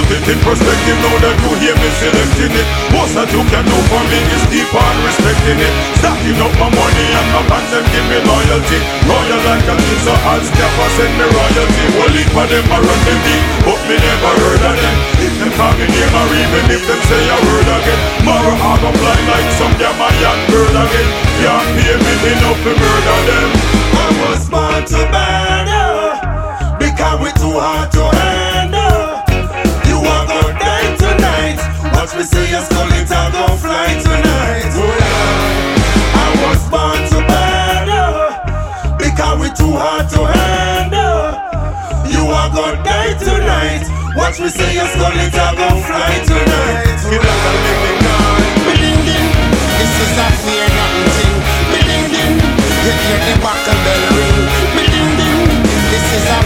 put it in perspective now that you hear me selecting it. Most that you can know for me is keep on respecting it. Stacking up my money and my pants and give me loyalty. Royal like a king, so I'll scaffer send me royalty. Well, leave for them, I run the beat, but me never heard of them. If them call me name or even if them say a word again. Mara I go fly like some Jamaican bird again. Can't pay me enough to murder them. I was born to murder because we too hard to handle. Watch me see your skull, it go fly tonight. Oh, yeah. I was born to murder because we too hard to handle. You are gonna die tonight. Watch me see your skull, it go fly tonight. Oh, ding, this is a fear nothing thing. Ding you hear the bell ring. Ding this is a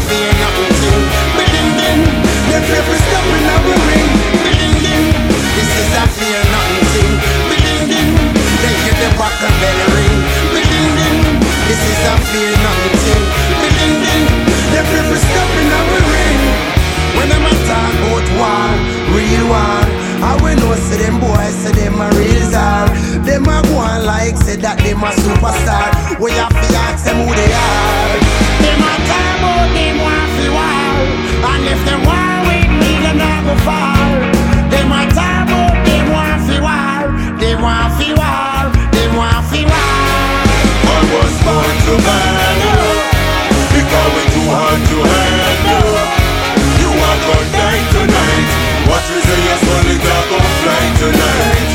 Them people stepping up the ring. This is a fear nothing thing. Ding ding, Them people stepping up the ring. when them a talk about war, real war. I will know say them boys say them a real czar. Them a go on like say that them a superstar. We have to ask them who they are. Them a talk about them want fi war, and if them war with me, them not go far. Them a talk about them want fi war, them want fi war, them want fi war. Was born to murder uh, because we too hard to handle. Uh. You are gonna tonight. Watch me say it all go fly tonight.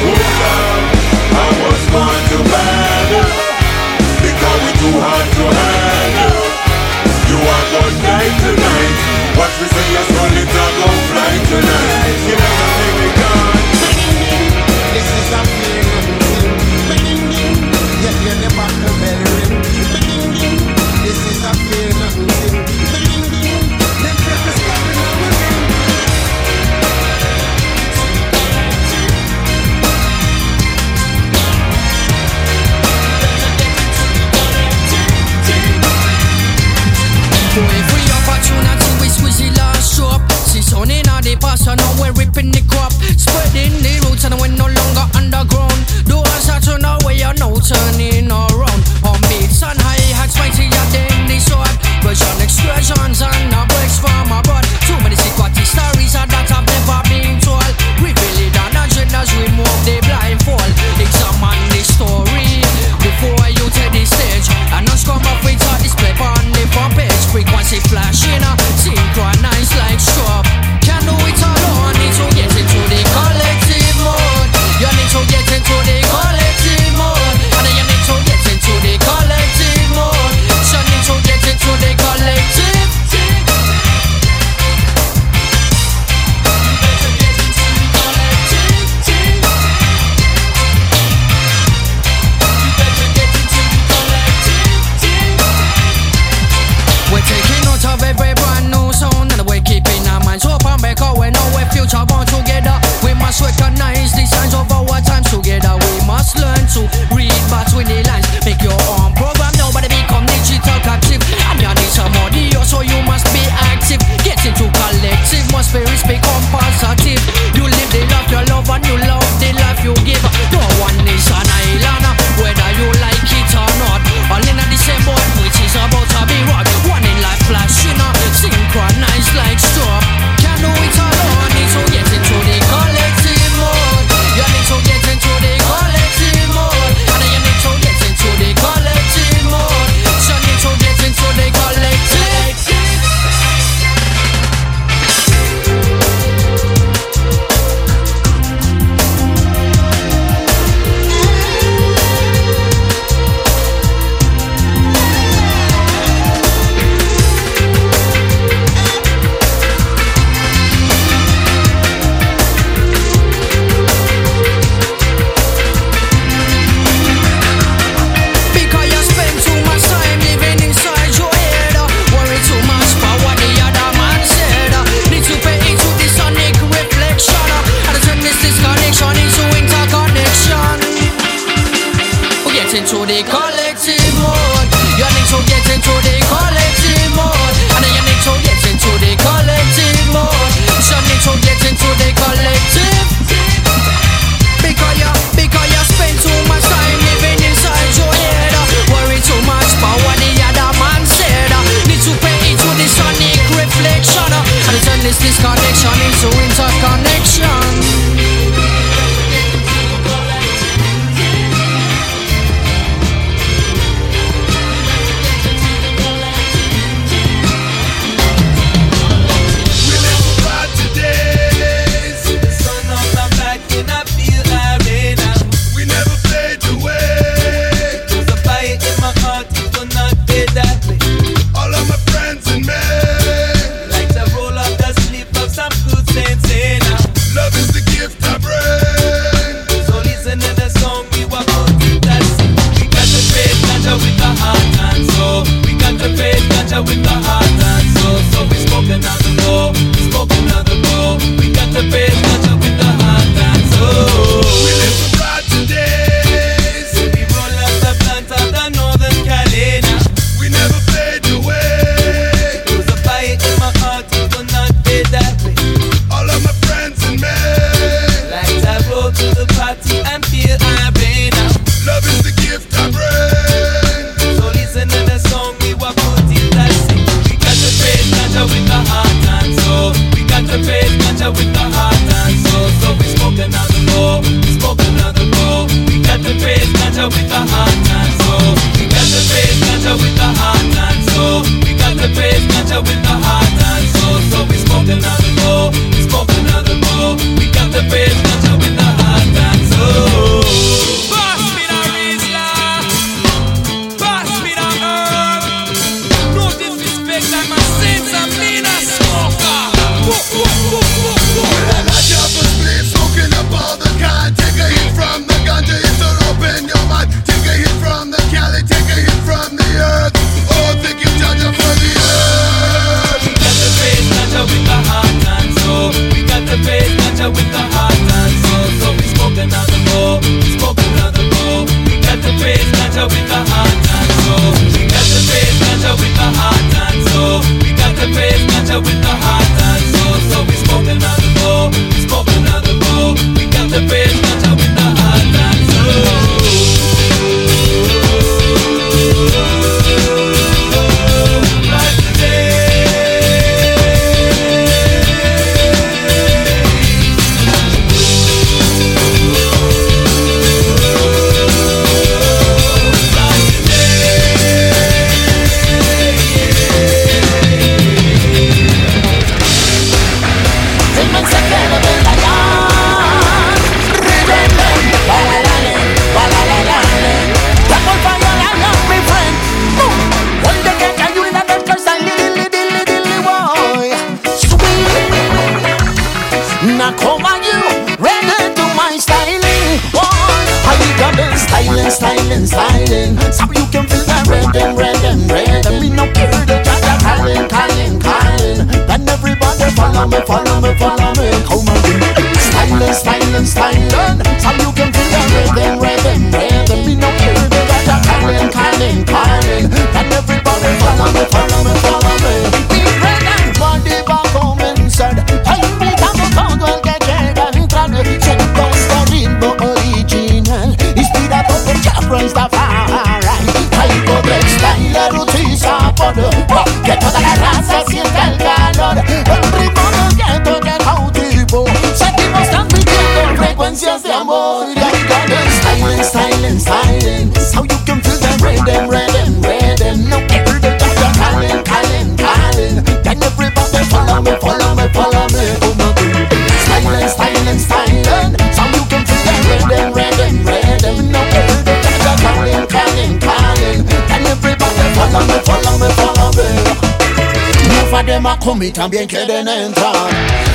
Y también quieren entrar.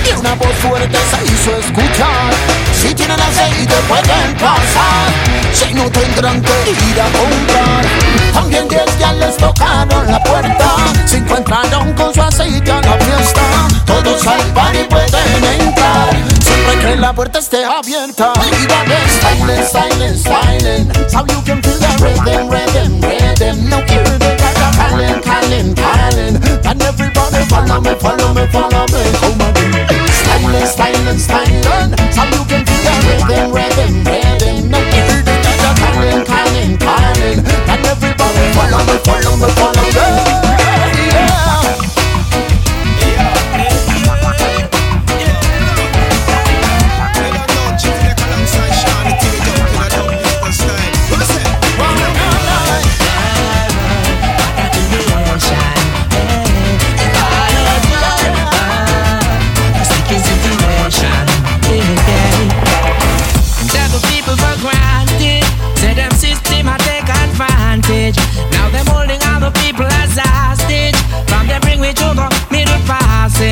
Y una voz fuerte se hizo escuchar. Si tienen aceite pueden pasar. Si no tendrán que ir a comprar. También diez ya les tocaron la puerta. Se encontraron con su aceite a la fiesta. Todos al par y pueden entrar. Siempre que la puerta esté abierta. Styling, styling, styling. So you can feel the rhythm, rhythm, rhythm. No the calling, calling, calling. And everybody follow me, follow me, follow me. Come on, styling, styling, styling. So you can feel the rhythm, rhythm, rhythm. Calling, calling, calling. And everybody follow me, follow me, follow me.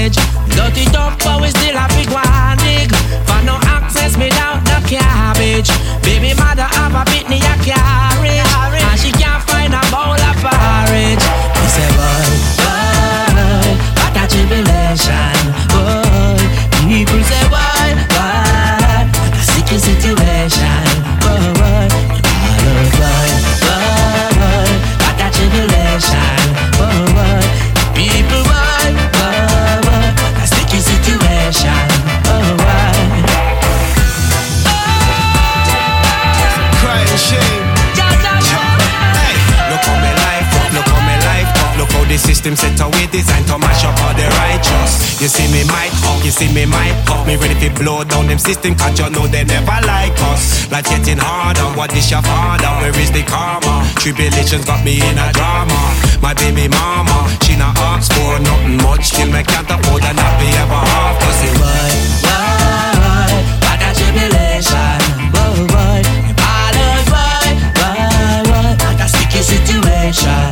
college. Dirty tough, but we still a big one, nigga. For no access, me down the cabbage. Baby mother have a bit me a cabbage. You see me mic up, you see me mic up. Me ready to blow down them system, cause you know they never like us. Life getting harder, what is your father? Where is the karma? Tribulations got me in a drama. My baby mama, she not ask for nothing much. Still me can't afford and not be ever half. Cause it why, why, what a tribulation. Whoa, why, why, why, why, why, what a sticky situation. Whoa,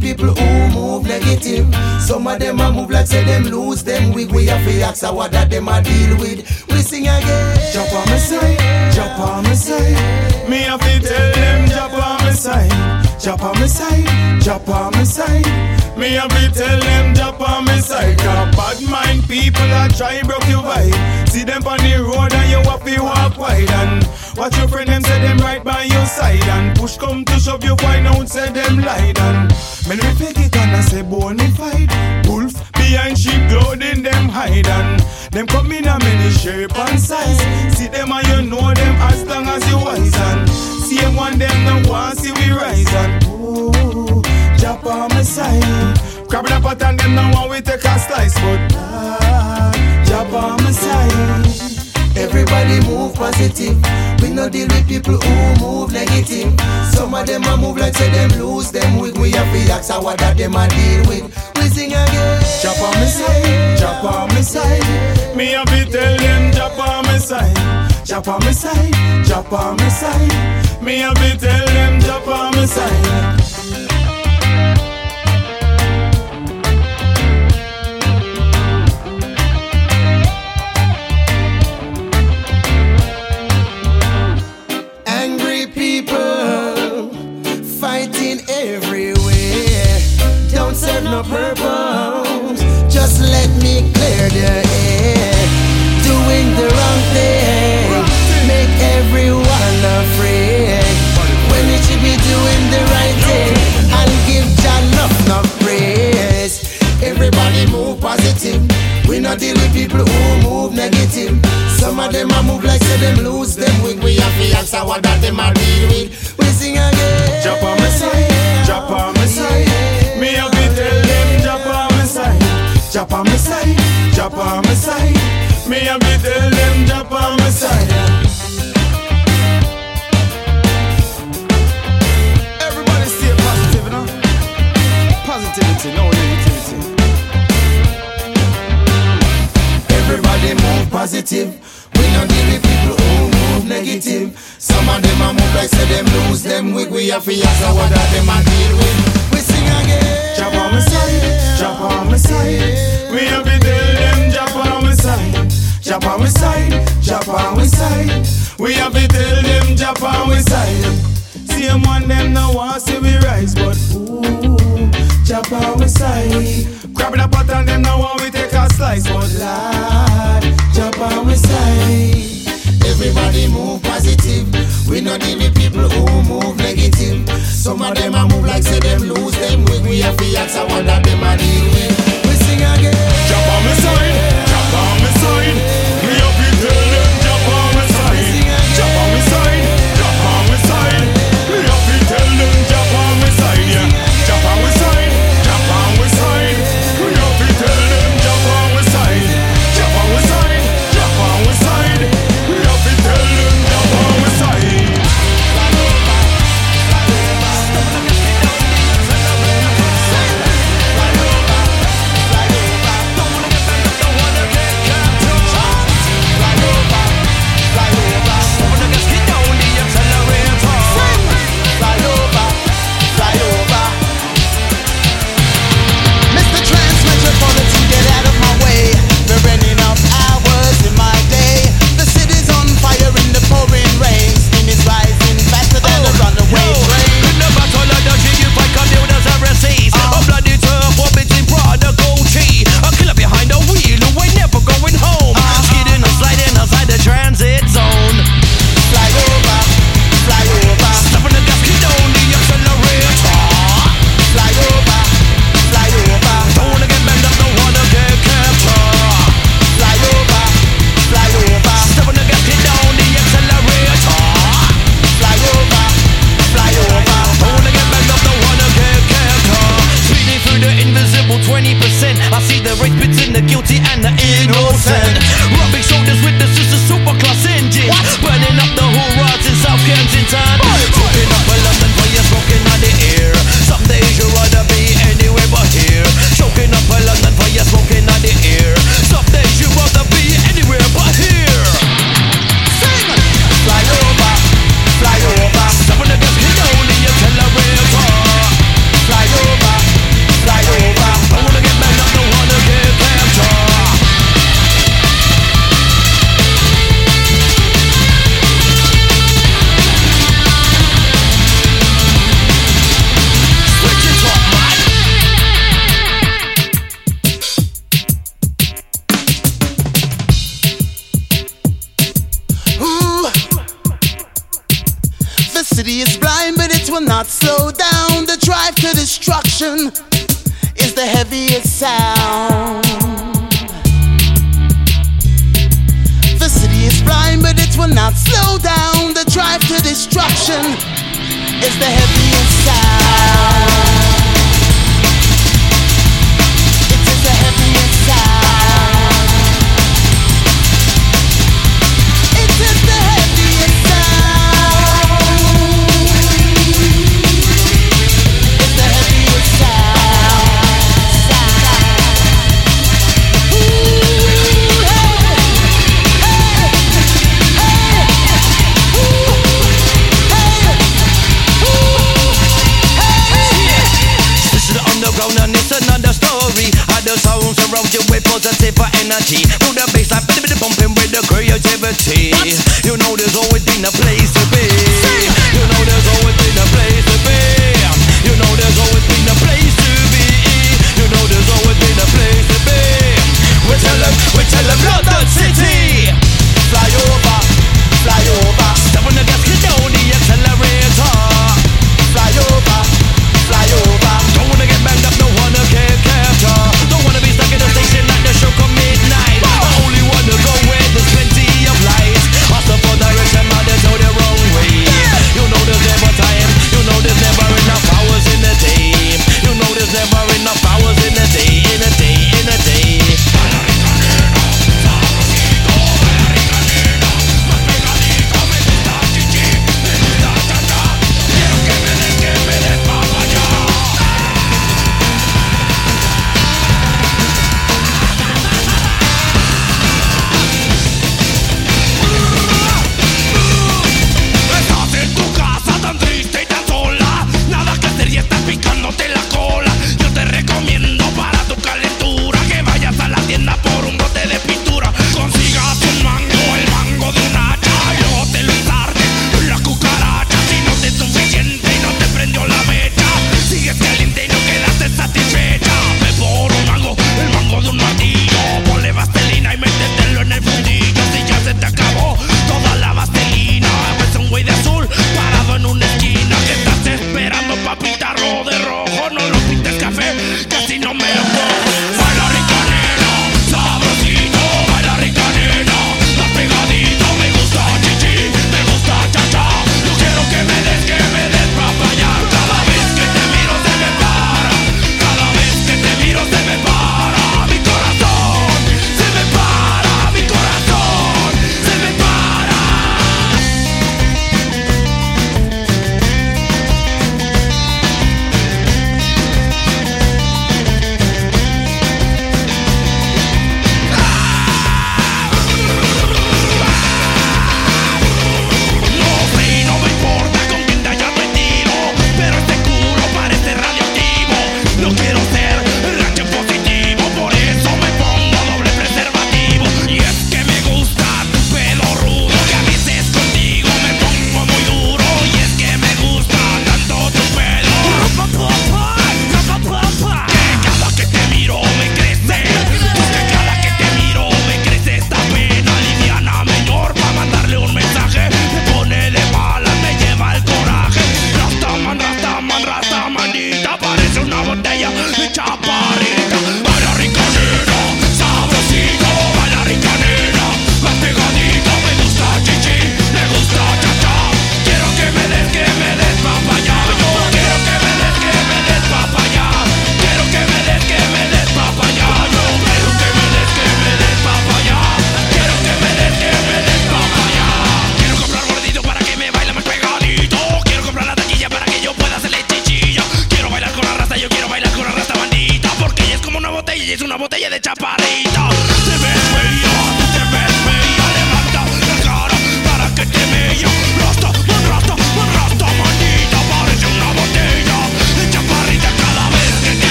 people, who move negative. Some of them a move like say them lose them wig. We have why. ask what that them a deal with. We sing again. Jump on my side, jump on my side. Me have to tell them jump on my side, jump on my side, jump on my side. Me have to tell them jump on my side. Cause bad mind people a try broke your vibe. See them on the road and you have to walk wide and watch your friend them say them right by your side and push come to shove you find out say them lie and me fake it and I say bonafide wolf behind sheep clothing them hide and them come in a many shape and size. See them and you know them as long as you wise and same one them no want see we rise and ooh, jump on my side. Grabbing a pot and them no want we take a slice but ah, jump on my side. Everybody move positive. We no deal with people who move negative. Some of them a move like say them lose them wig. We have to ask how that them a deal with. We sing again. Chop on me side, chop on me side. Me have to tell them chop on me side. Chop on me side, chop on me side. Me have to tell them chop on me side. murder eh? Doing the wrong thing. Make everyone afraid. When it should be doing the right thing. I'll give John enough, enough praise. Everybody move positive. We not deal with people who move negative. Some of them are move like say them lose them wig. We have to answer what that them are deal with. We sing again. Jump on me, jump on me Jump on my side. Me a be tell them jump on my side. Everybody stay positive, you know? Positivity, no negativity. Everybody move positive. We don't deal with people who move negative. Some of them a move like say them lose them wig. We have to ask what are them a deal with. We sing again. Jump on my side. jump on my side. We have be there side, Japan we side, Japan we side. We have to tell them Japan we side. See them one them no want see we rise, but ooh, Japan we side. Crab in a pot and them no want we take a slice, but lad, Japan we side. Everybody move positive. We know the people who move negative. Some of them a move like say them lose them. We, we have to ask I wonder them a deal with. is the heavy inside.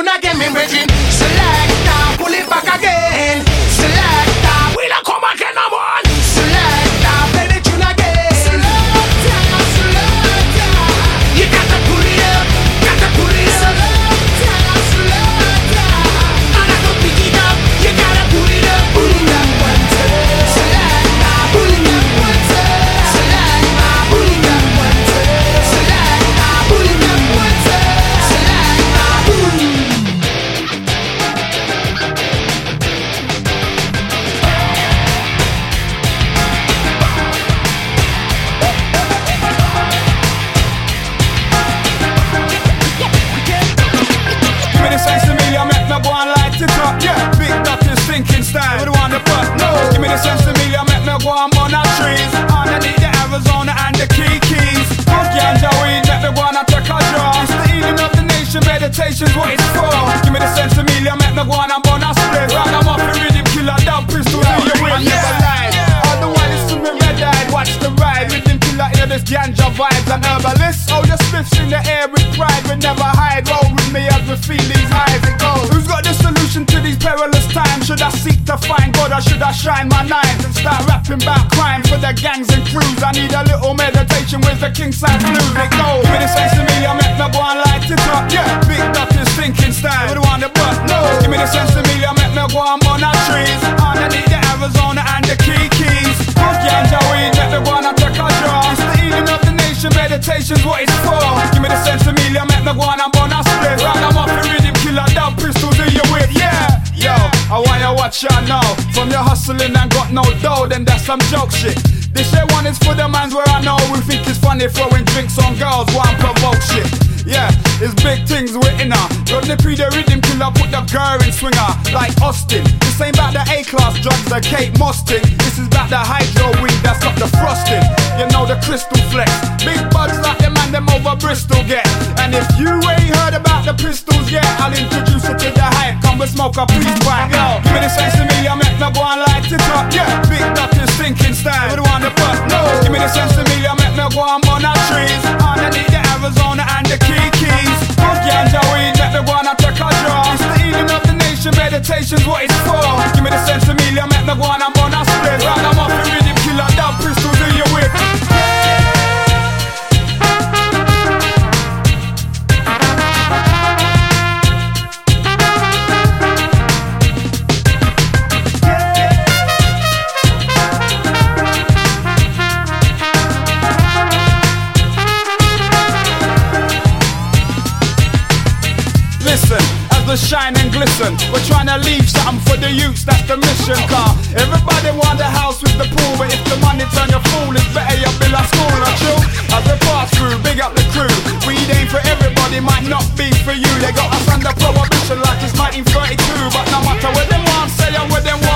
do not getting I want you watch ya now. From your hustling and got no dough, then that's some joke shit. This shit one is for the mans where I know we think it's funny throwing drinks on girls, one provoke shit. Yeah, it's big things we're in her. Got the pre the rhythm killer, put the girl in swinger like Austin. This ain't about the A class drugs, the Kate Moss thing. This is about the hydro weed that's got the frosting. You know the crystal flex. Big buds like the man them over Bristol get. And if you ain't heard about the pistols yet, I'll introduce you to the hype. Come and smoke a pipe. Yo, give me the sense to me, I make me go and light it up. Yeah, big doctors thinking style. Don't want the no. Give me the sense to me, I make me go and burn the trees. The Arizona and the key keys. Put ganja weed, make me go and take a draw. It's the healing of the nation, meditation's what it's for. Give me the sense to me, I make me go and burn a split. Round I'm off the rhythm, killer, Dub Pistols in your whip. Glisten, we're trying to leave something for the youths, that's the mission car. Everybody want a house with the pool, but if the money turn your fool, it's better you build a school, not true? As we pass through, big up the crew. Weed ain't for everybody, might not be for you. They got us under prohibition like it's 1932, but no matter what them want say or what them want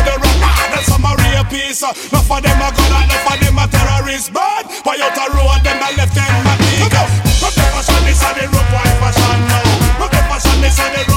Some are murderer, and some are rapists. Enough of them are gun, enough of them are terrorists. But why out the road, them are left them a big. Rock the fashion, this are the rope wife fashion now. Rock the fashion, this are the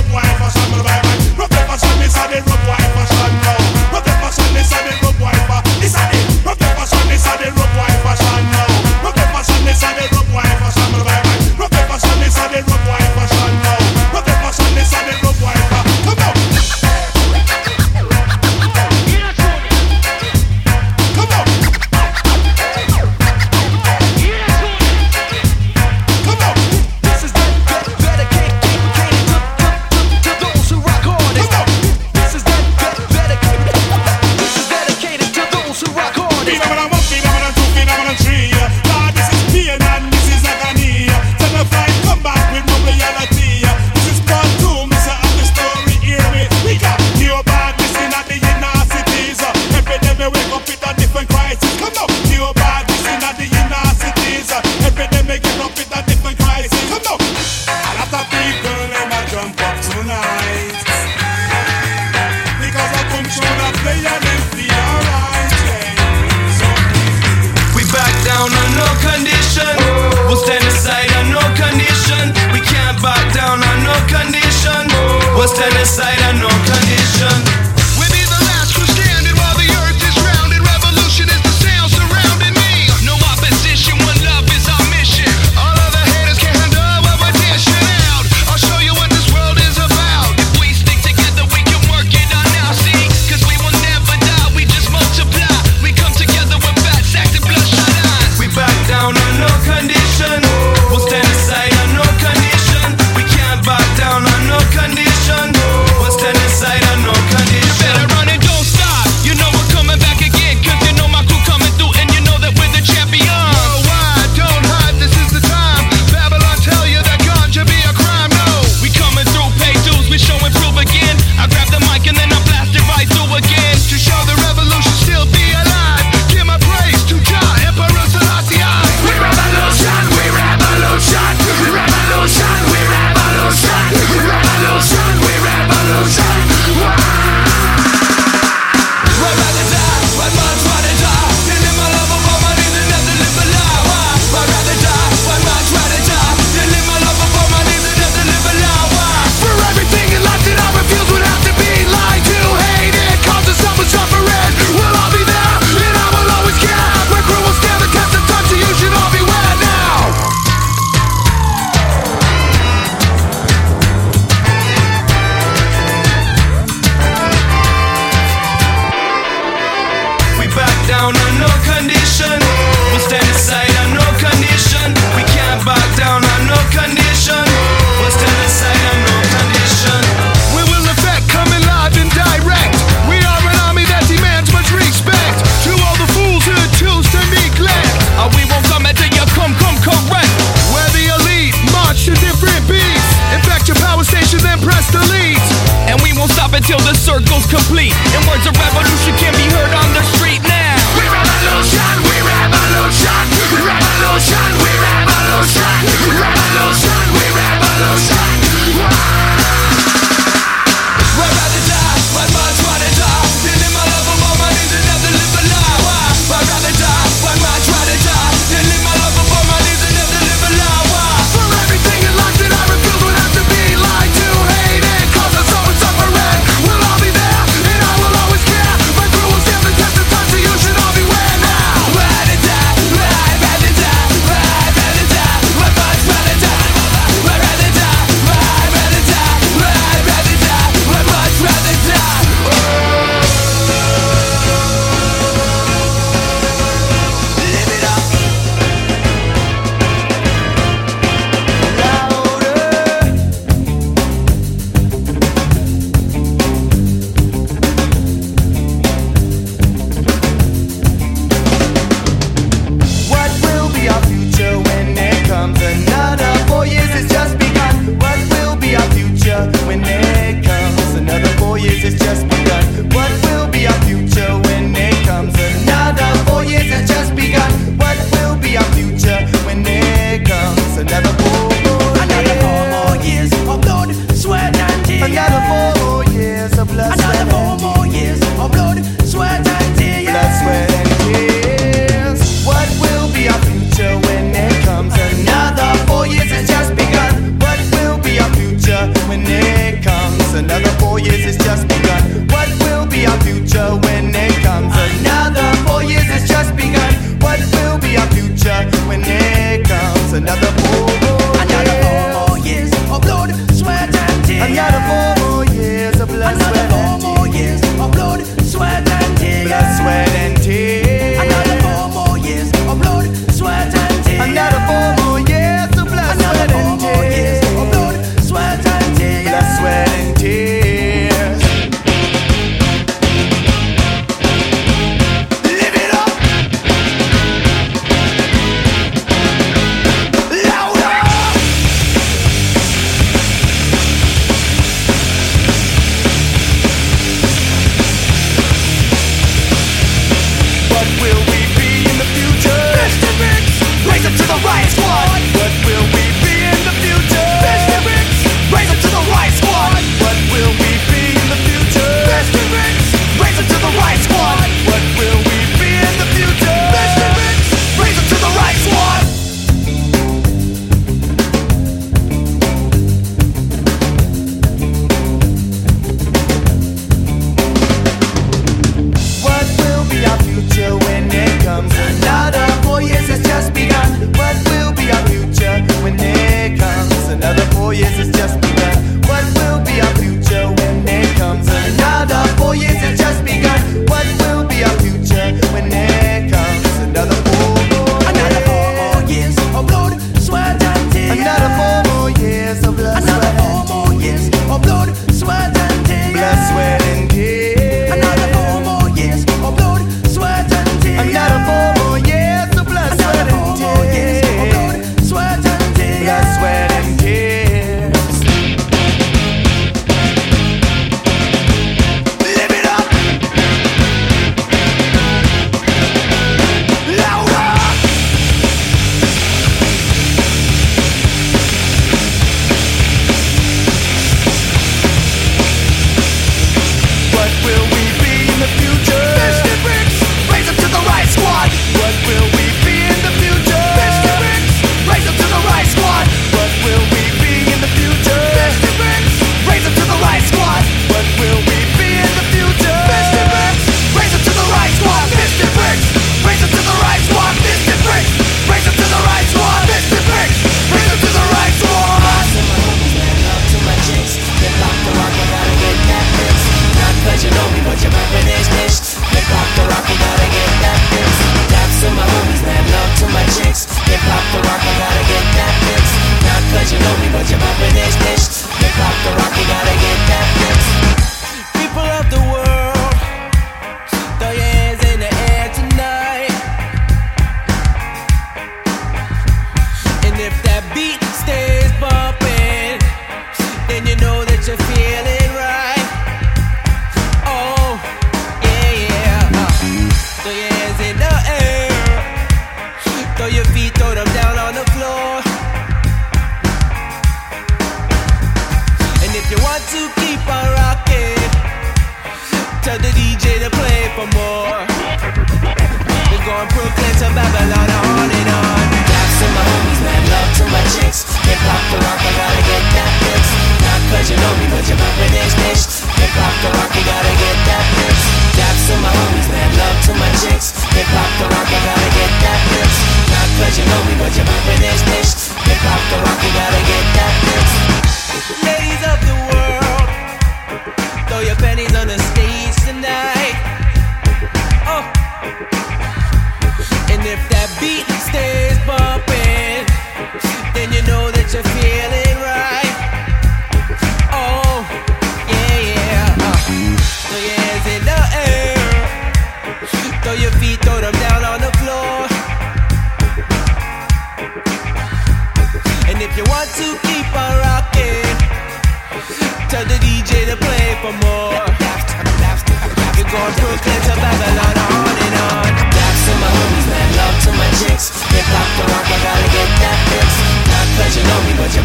You.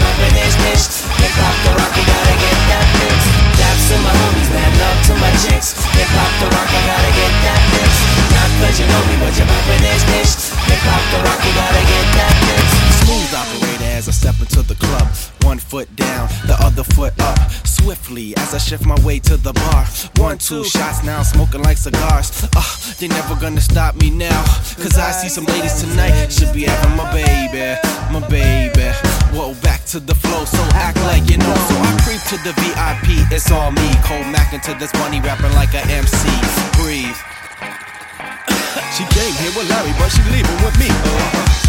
Hip hop the rock, I gotta get that. Daps to my homies, man, love to my chicks. Hip hop the rock, I gotta get that cause you know me, but. Hip hop the rock, I gotta get that mix. Smooth operator as I step into the club. One foot down, the other foot up. Swiftly as I shift my way to the bar. One, two shots now, smoking like cigars. Uh, they never gonna stop me now. Cause I see some ladies tonight. Should be having my baby, my baby. Whoa, back to the flow, so act like you know. So I creep to the VIP, it's all me. Cold Mac into this bunny rapping like a MC. Breathe. She came here with Larry, but she leaving with me.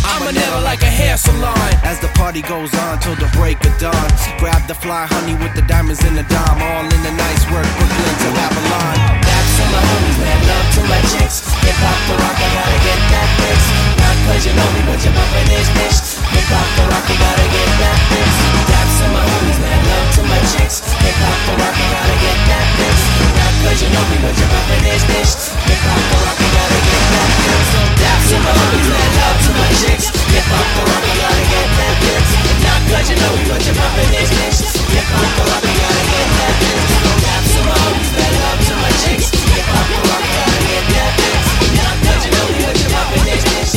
I'm a never like a hair salon. As the party goes on till the break of dawn. Grab the fly honey with the diamonds in the dime. All in the nice work, Brooklyn to Babylon. Daps to my homies, man, love to my chicks. Hip hop the rock, I gotta get that fix. Not cause you know me, but you're bumping this bitch. Hip hop the rock, I gotta get that fix. Daps to my homies, man, love to my chicks. Hip hop the rock, I gotta get that mix. Cause you know me, but you're bumping this bitch. Hip hop the rock, I gotta get that mix. Daps to my homies, man, love to my chicks. Hip hop the rock, I gotta get that mix. Not cause you know me, but you're bumping this bitch. Hip hop the rock, I gotta get that mix. Daps to my homies, man, love to my chicks. Hip hop the rock, I gotta get that mix. Not cause you know me, but you're bumping this bitch.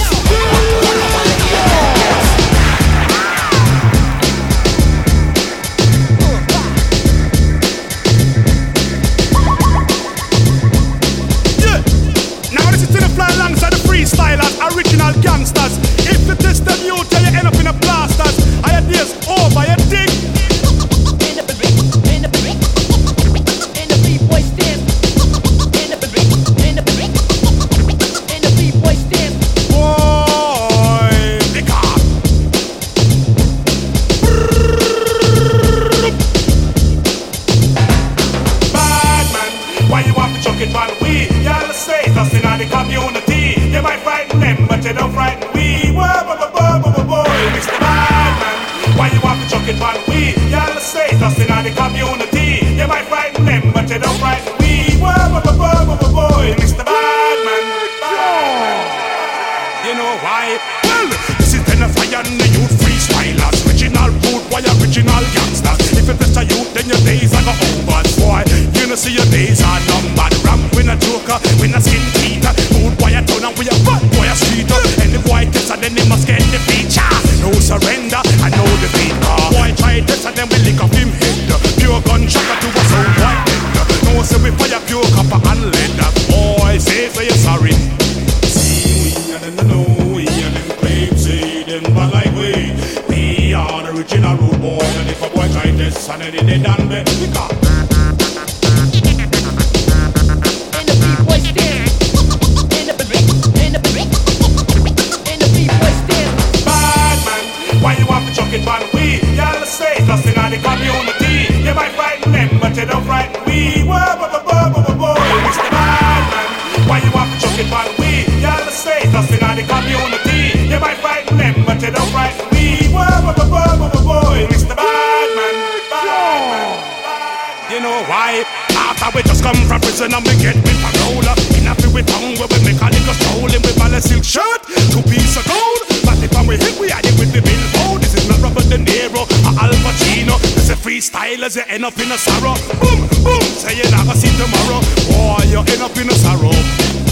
In the community. You might frighten them, but you don't frighten we. Whoa, whoa, whoa, whoa, whoa, whoa, Mr. Bad man, bad. You know why? After we just come from prison and we get with parole In a with tongue where we make a stroll In with a silk shirt, two piece of gold But if we hit, we are it with the billboard This is not Robert De Niro or Al Pacino This is freestylers, you end up in a sorrow Boom, boom, say not gonna see tomorrow Boy, you end up in a sorrow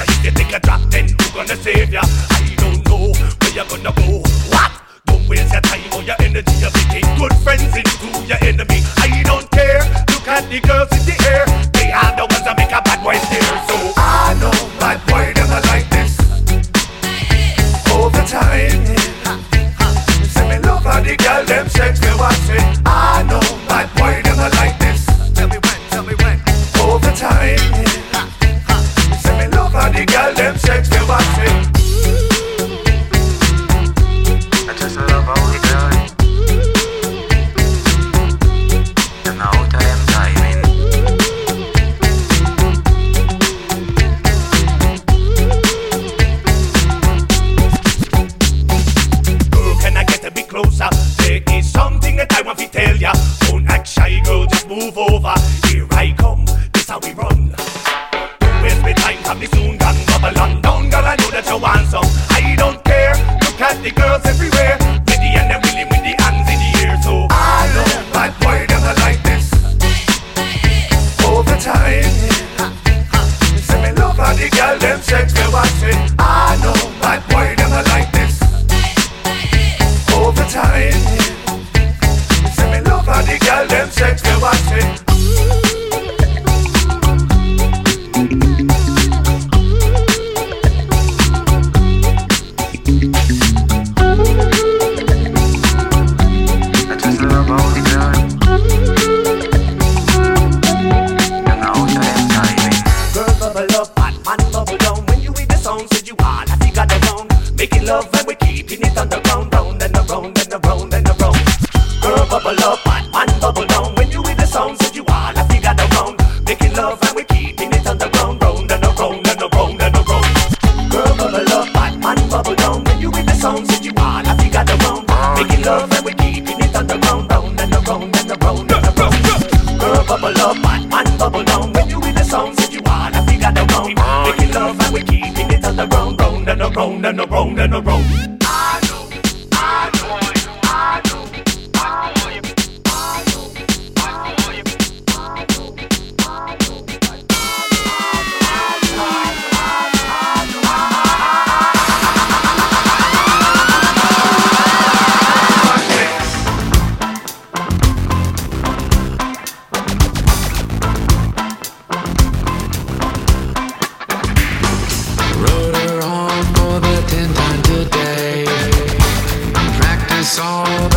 gonna save ya. I don't know where you're gonna go. What? Don't waste your time or your energy. You're making good friends into your enemy. I don't care. Look at the girls. Here I come, this how we run. Where's me time? Have me soon gotten bubble on down, girl. I know that you want some. I don't care. Look at the girls everywhere. song.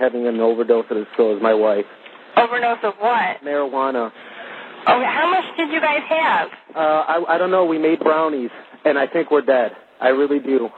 having an overdose of it, so is my wife. Overdose of what? Marijuana. Oh, how much did you guys have? Uh, I, I don't know. We made brownies, and I think we're dead. I really do.